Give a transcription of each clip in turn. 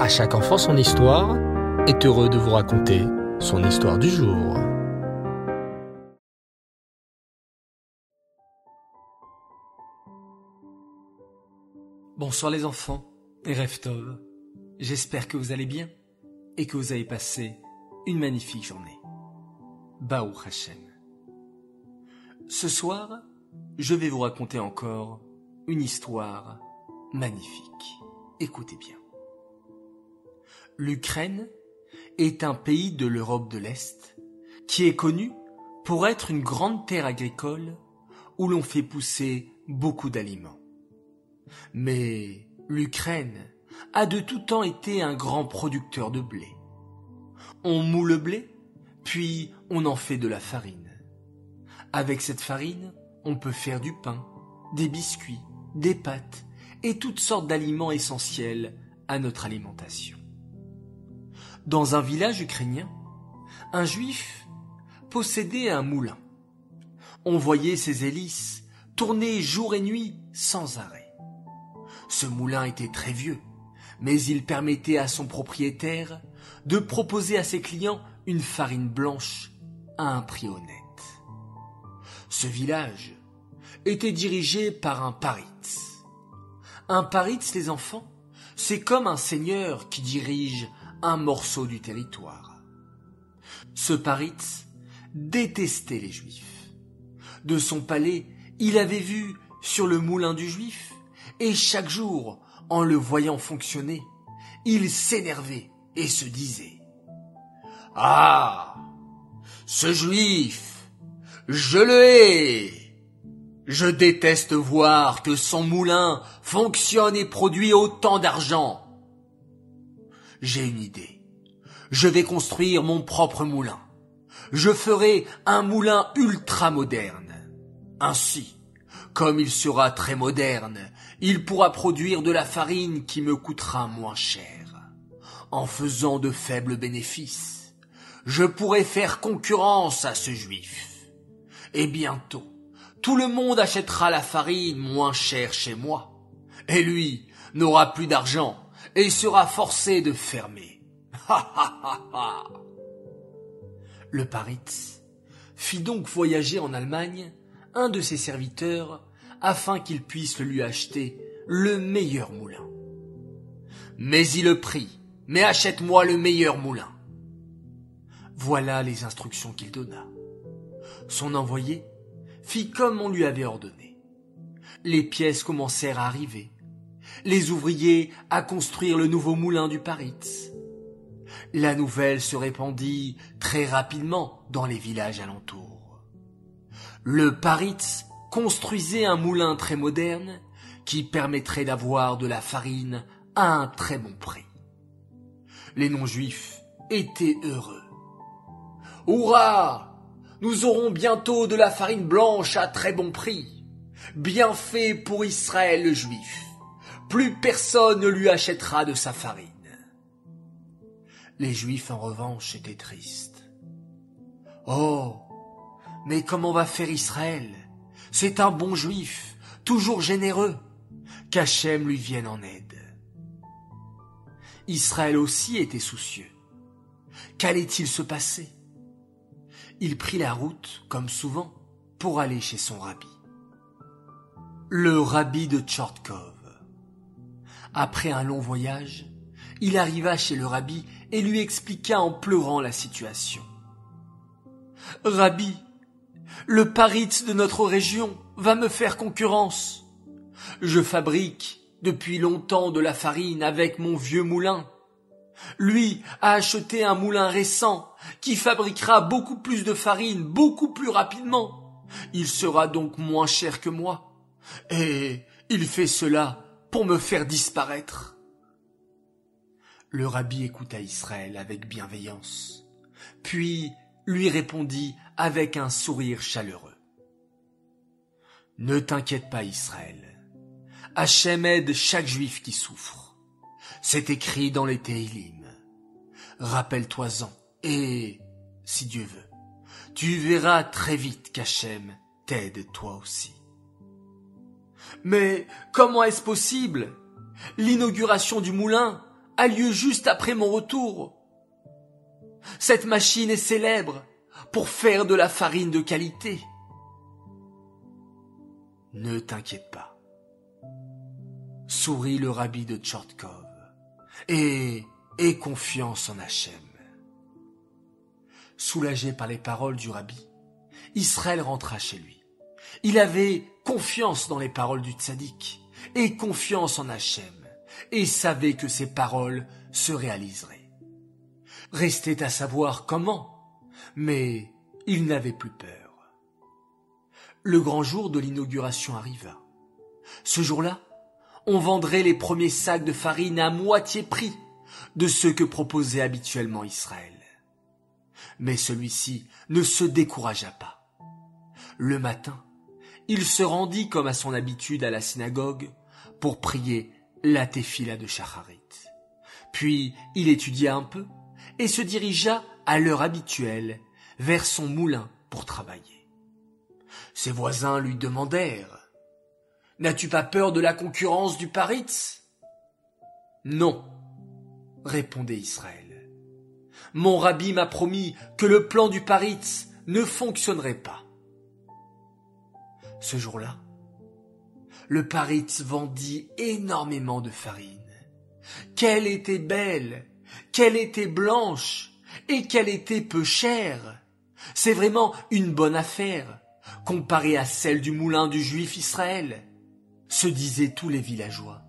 À chaque enfant son histoire est heureux de vous raconter son histoire du jour. Bonsoir les enfants et Reftov. J'espère que vous allez bien et que vous avez passé une magnifique journée. Baou Hashem. Ce soir, je vais vous raconter encore une histoire magnifique. Écoutez bien. L'Ukraine est un pays de l'Europe de l'Est qui est connu pour être une grande terre agricole où l'on fait pousser beaucoup d'aliments. Mais l'Ukraine a de tout temps été un grand producteur de blé. On moule le blé, puis on en fait de la farine. Avec cette farine, on peut faire du pain, des biscuits, des pâtes et toutes sortes d'aliments essentiels à notre alimentation. Dans un village ukrainien, un juif possédait un moulin. On voyait ses hélices tourner jour et nuit sans arrêt. Ce moulin était très vieux, mais il permettait à son propriétaire de proposer à ses clients une farine blanche à un prix honnête. Ce village était dirigé par un paritz. Un paritz, les enfants, c'est comme un seigneur qui dirige un morceau du territoire. Ce paritz détestait les juifs. De son palais, il avait vu sur le moulin du juif, et chaque jour, en le voyant fonctionner, il s'énervait et se disait Ah Ce juif Je le hais Je déteste voir que son moulin fonctionne et produit autant d'argent. J'ai une idée. Je vais construire mon propre moulin. Je ferai un moulin ultra moderne. Ainsi, comme il sera très moderne, il pourra produire de la farine qui me coûtera moins cher. En faisant de faibles bénéfices, je pourrai faire concurrence à ce juif. Et bientôt, tout le monde achètera la farine moins chère chez moi. Et lui n'aura plus d'argent et sera forcé de fermer. Le Paritz fit donc voyager en Allemagne un de ses serviteurs afin qu'il puisse lui acheter le meilleur moulin. Mais il le prit, mais achète-moi le meilleur moulin. Voilà les instructions qu'il donna. Son envoyé fit comme on lui avait ordonné. Les pièces commencèrent à arriver, les ouvriers à construire le nouveau moulin du Paritz. La nouvelle se répandit très rapidement dans les villages alentours. Le Paritz construisait un moulin très moderne qui permettrait d'avoir de la farine à un très bon prix. Les non-juifs étaient heureux. Hurrah Nous aurons bientôt de la farine blanche à très bon prix. Bien fait pour Israël le juif. Plus personne ne lui achètera de sa farine. Les juifs en revanche étaient tristes. Oh Mais comment va faire Israël? C'est un bon juif, toujours généreux. Qu'Hachem lui vienne en aide. Israël aussi était soucieux. Qu'allait-il se passer? Il prit la route, comme souvent, pour aller chez son rabbi. Le rabbi de Tchortkov. Après un long voyage, il arriva chez le rabbi et lui expliqua en pleurant la situation. Rabbi, le paritz de notre région va me faire concurrence. Je fabrique depuis longtemps de la farine avec mon vieux moulin. Lui a acheté un moulin récent qui fabriquera beaucoup plus de farine beaucoup plus rapidement. Il sera donc moins cher que moi. Et il fait cela pour me faire disparaître. Le rabbi écouta Israël avec bienveillance. Puis lui répondit avec un sourire chaleureux. Ne t'inquiète pas, Israël. Hachem aide chaque juif qui souffre. C'est écrit dans les Téhilim. Rappelle-toi-en, et, si Dieu veut, tu verras très vite qu'Hachem t'aide toi aussi. Mais comment est-ce possible? L'inauguration du moulin a lieu juste après mon retour. Cette machine est célèbre pour faire de la farine de qualité. Ne t'inquiète pas. Sourit le rabbi de Tchortkov et aie confiance en Hachem. Soulagé par les paroles du rabbi, Israël rentra chez lui. Il avait confiance dans les paroles du tzaddik et confiance en Hachem et savait que ses paroles se réaliseraient. Restait à savoir comment, mais il n'avait plus peur. Le grand jour de l'inauguration arriva. Ce jour-là, on vendrait les premiers sacs de farine à moitié prix de ceux que proposait habituellement Israël. Mais celui-ci ne se découragea pas. Le matin, il se rendit comme à son habitude à la synagogue pour prier la tefila de Shacharit. Puis il étudia un peu et se dirigea à l'heure habituelle vers son moulin pour travailler. Ses voisins lui demandèrent N'as-tu pas peur de la concurrence du Paritz Non, répondait Israël. Mon rabbi m'a promis que le plan du Paritz ne fonctionnerait pas. Ce jour-là, le Paritz vendit énormément de farine. Qu'elle était belle, qu'elle était blanche, et qu'elle était peu chère. C'est vraiment une bonne affaire, comparée à celle du moulin du juif Israël, se disaient tous les villageois.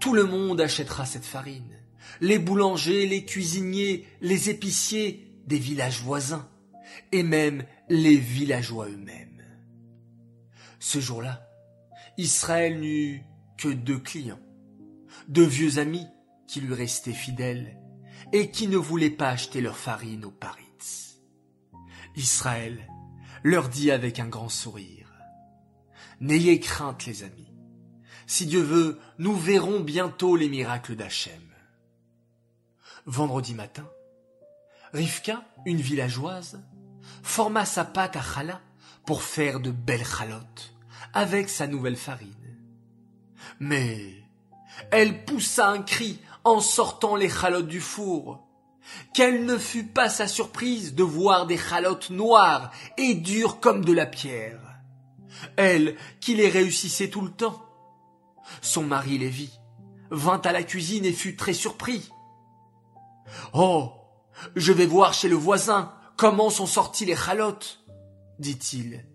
Tout le monde achètera cette farine. Les boulangers, les cuisiniers, les épiciers des villages voisins, et même les villageois eux-mêmes. Ce jour-là, Israël n'eut que deux clients, deux vieux amis qui lui restaient fidèles et qui ne voulaient pas acheter leur farine au Paritz. Israël leur dit avec un grand sourire, N'ayez crainte les amis. Si Dieu veut, nous verrons bientôt les miracles d'Hachem. Vendredi matin, Rivka, une villageoise, forma sa pâte à challah pour faire de belles chalotes avec sa nouvelle farine. Mais elle poussa un cri en sortant les chalotes du four. Quelle ne fut pas sa surprise de voir des chalotes noires et dures comme de la pierre. Elle, qui les réussissait tout le temps. Son mari les vit, vint à la cuisine et fut très surpris. Oh, je vais voir chez le voisin comment sont sorties les chalotes, dit-il.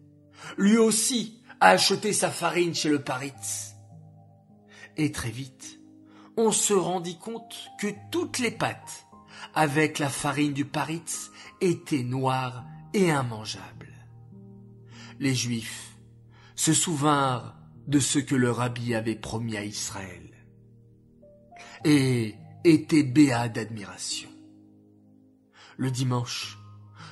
Lui aussi a acheté sa farine chez le Paritz. Et très vite, on se rendit compte que toutes les pâtes avec la farine du Paritz étaient noires et immangeables. Les Juifs se souvinrent de ce que le rabbi avait promis à Israël et étaient béats d'admiration. Le dimanche,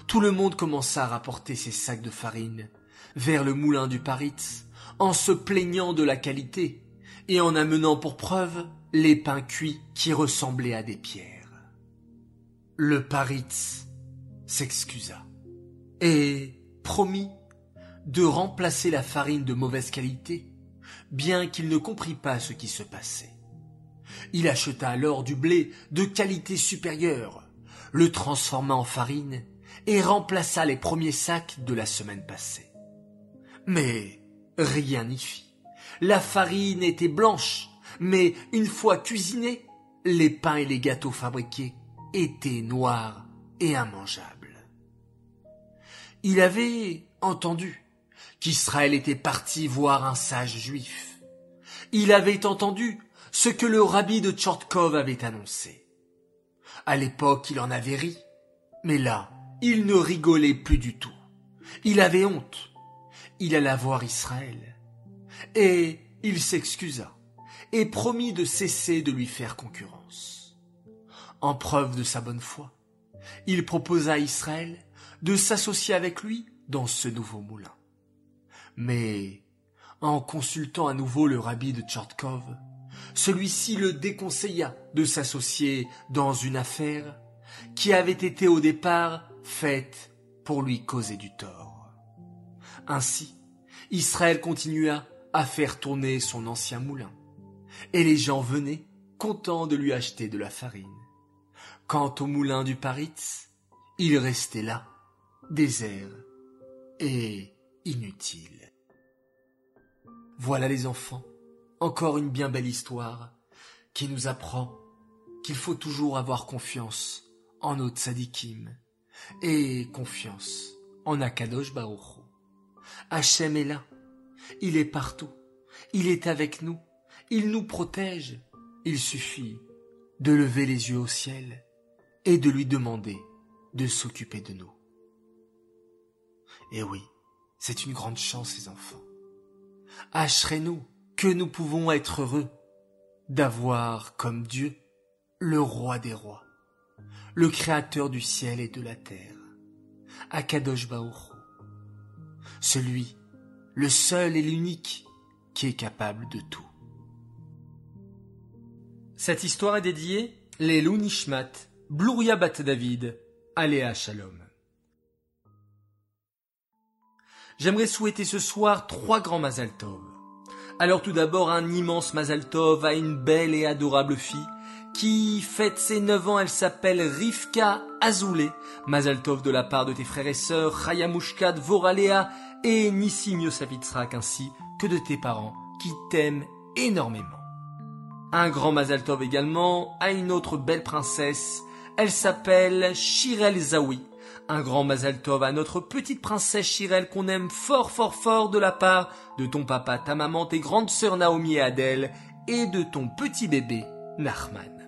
tout le monde commença à rapporter ses sacs de farine vers le moulin du Paritz, en se plaignant de la qualité et en amenant pour preuve les pains cuits qui ressemblaient à des pierres. Le Paritz s'excusa et promit de remplacer la farine de mauvaise qualité, bien qu'il ne comprit pas ce qui se passait. Il acheta alors du blé de qualité supérieure, le transforma en farine et remplaça les premiers sacs de la semaine passée. Mais rien n'y fit. La farine était blanche, mais une fois cuisinée, les pains et les gâteaux fabriqués étaient noirs et immangeables. Il avait entendu qu'Israël était parti voir un sage juif. Il avait entendu ce que le rabbi de Tchortkov avait annoncé. À l'époque, il en avait ri, mais là, il ne rigolait plus du tout. Il avait honte il alla voir Israël. Et il s'excusa et promit de cesser de lui faire concurrence. En preuve de sa bonne foi, il proposa à Israël de s'associer avec lui dans ce nouveau moulin. Mais, en consultant à nouveau le rabbi de Tchortkov, celui-ci le déconseilla de s'associer dans une affaire qui avait été au départ faite pour lui causer du tort. Ainsi, Israël continua à faire tourner son ancien moulin. Et les gens venaient content de lui acheter de la farine. Quant au moulin du Paritz, il restait là, désert et inutile. Voilà les enfants, encore une bien belle histoire qui nous apprend qu'il faut toujours avoir confiance en notre sadikim et confiance en Akadosh Baruch. Hachem est là, il est partout, il est avec nous, il nous protège. Il suffit de lever les yeux au ciel et de lui demander de s'occuper de nous. Et oui, c'est une grande chance, les enfants. Hacherez-nous que nous pouvons être heureux d'avoir comme Dieu le roi des rois, le créateur du ciel et de la terre, Akadosh celui, le seul et l'unique, qui est capable de tout. Cette histoire est dédiée les Nishmat, Bluria Bat David, Aléa Shalom. J'aimerais souhaiter ce soir trois grands Mazal Tov. Alors tout d'abord un immense Mazal Tov à une belle et adorable fille qui fête ses neuf ans, elle s'appelle Rivka Azoulay. Mazal Tov de la part de tes frères et sœurs, Chayamushkat, Voralea et Nissim Yosavitzrak ainsi que de tes parents qui t'aiment énormément. Un grand Mazal Tov également à une autre belle princesse, elle s'appelle Shirel Zawi. Un grand Mazal Tov à notre petite princesse Shirel qu'on aime fort fort fort de la part de ton papa, ta maman, tes grandes sœurs Naomi et Adèle et de ton petit bébé Nachman.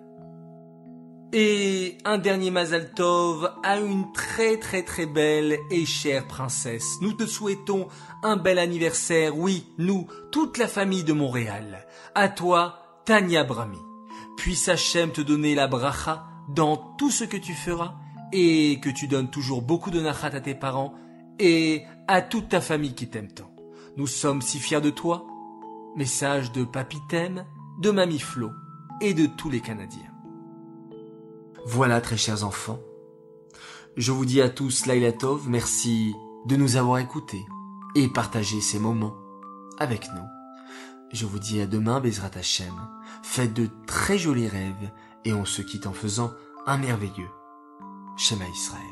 Et un dernier Mazal Tov à une très très très belle et chère princesse. Nous te souhaitons un bel anniversaire, oui, nous, toute la famille de Montréal. À toi, Tania Brami. Puisse Hachem te donner la bracha dans tout ce que tu feras et que tu donnes toujours beaucoup de nachat à tes parents et à toute ta famille qui t'aime tant. Nous sommes si fiers de toi. Message de Papy de Mamie Flo et de tous les Canadiens. Voilà, très chers enfants. Je vous dis à tous Lailatov, merci de nous avoir écoutés et partagé ces moments avec nous. Je vous dis à demain, Bezrat Hashem. Faites de très jolis rêves et on se quitte en faisant un merveilleux Shema Israël.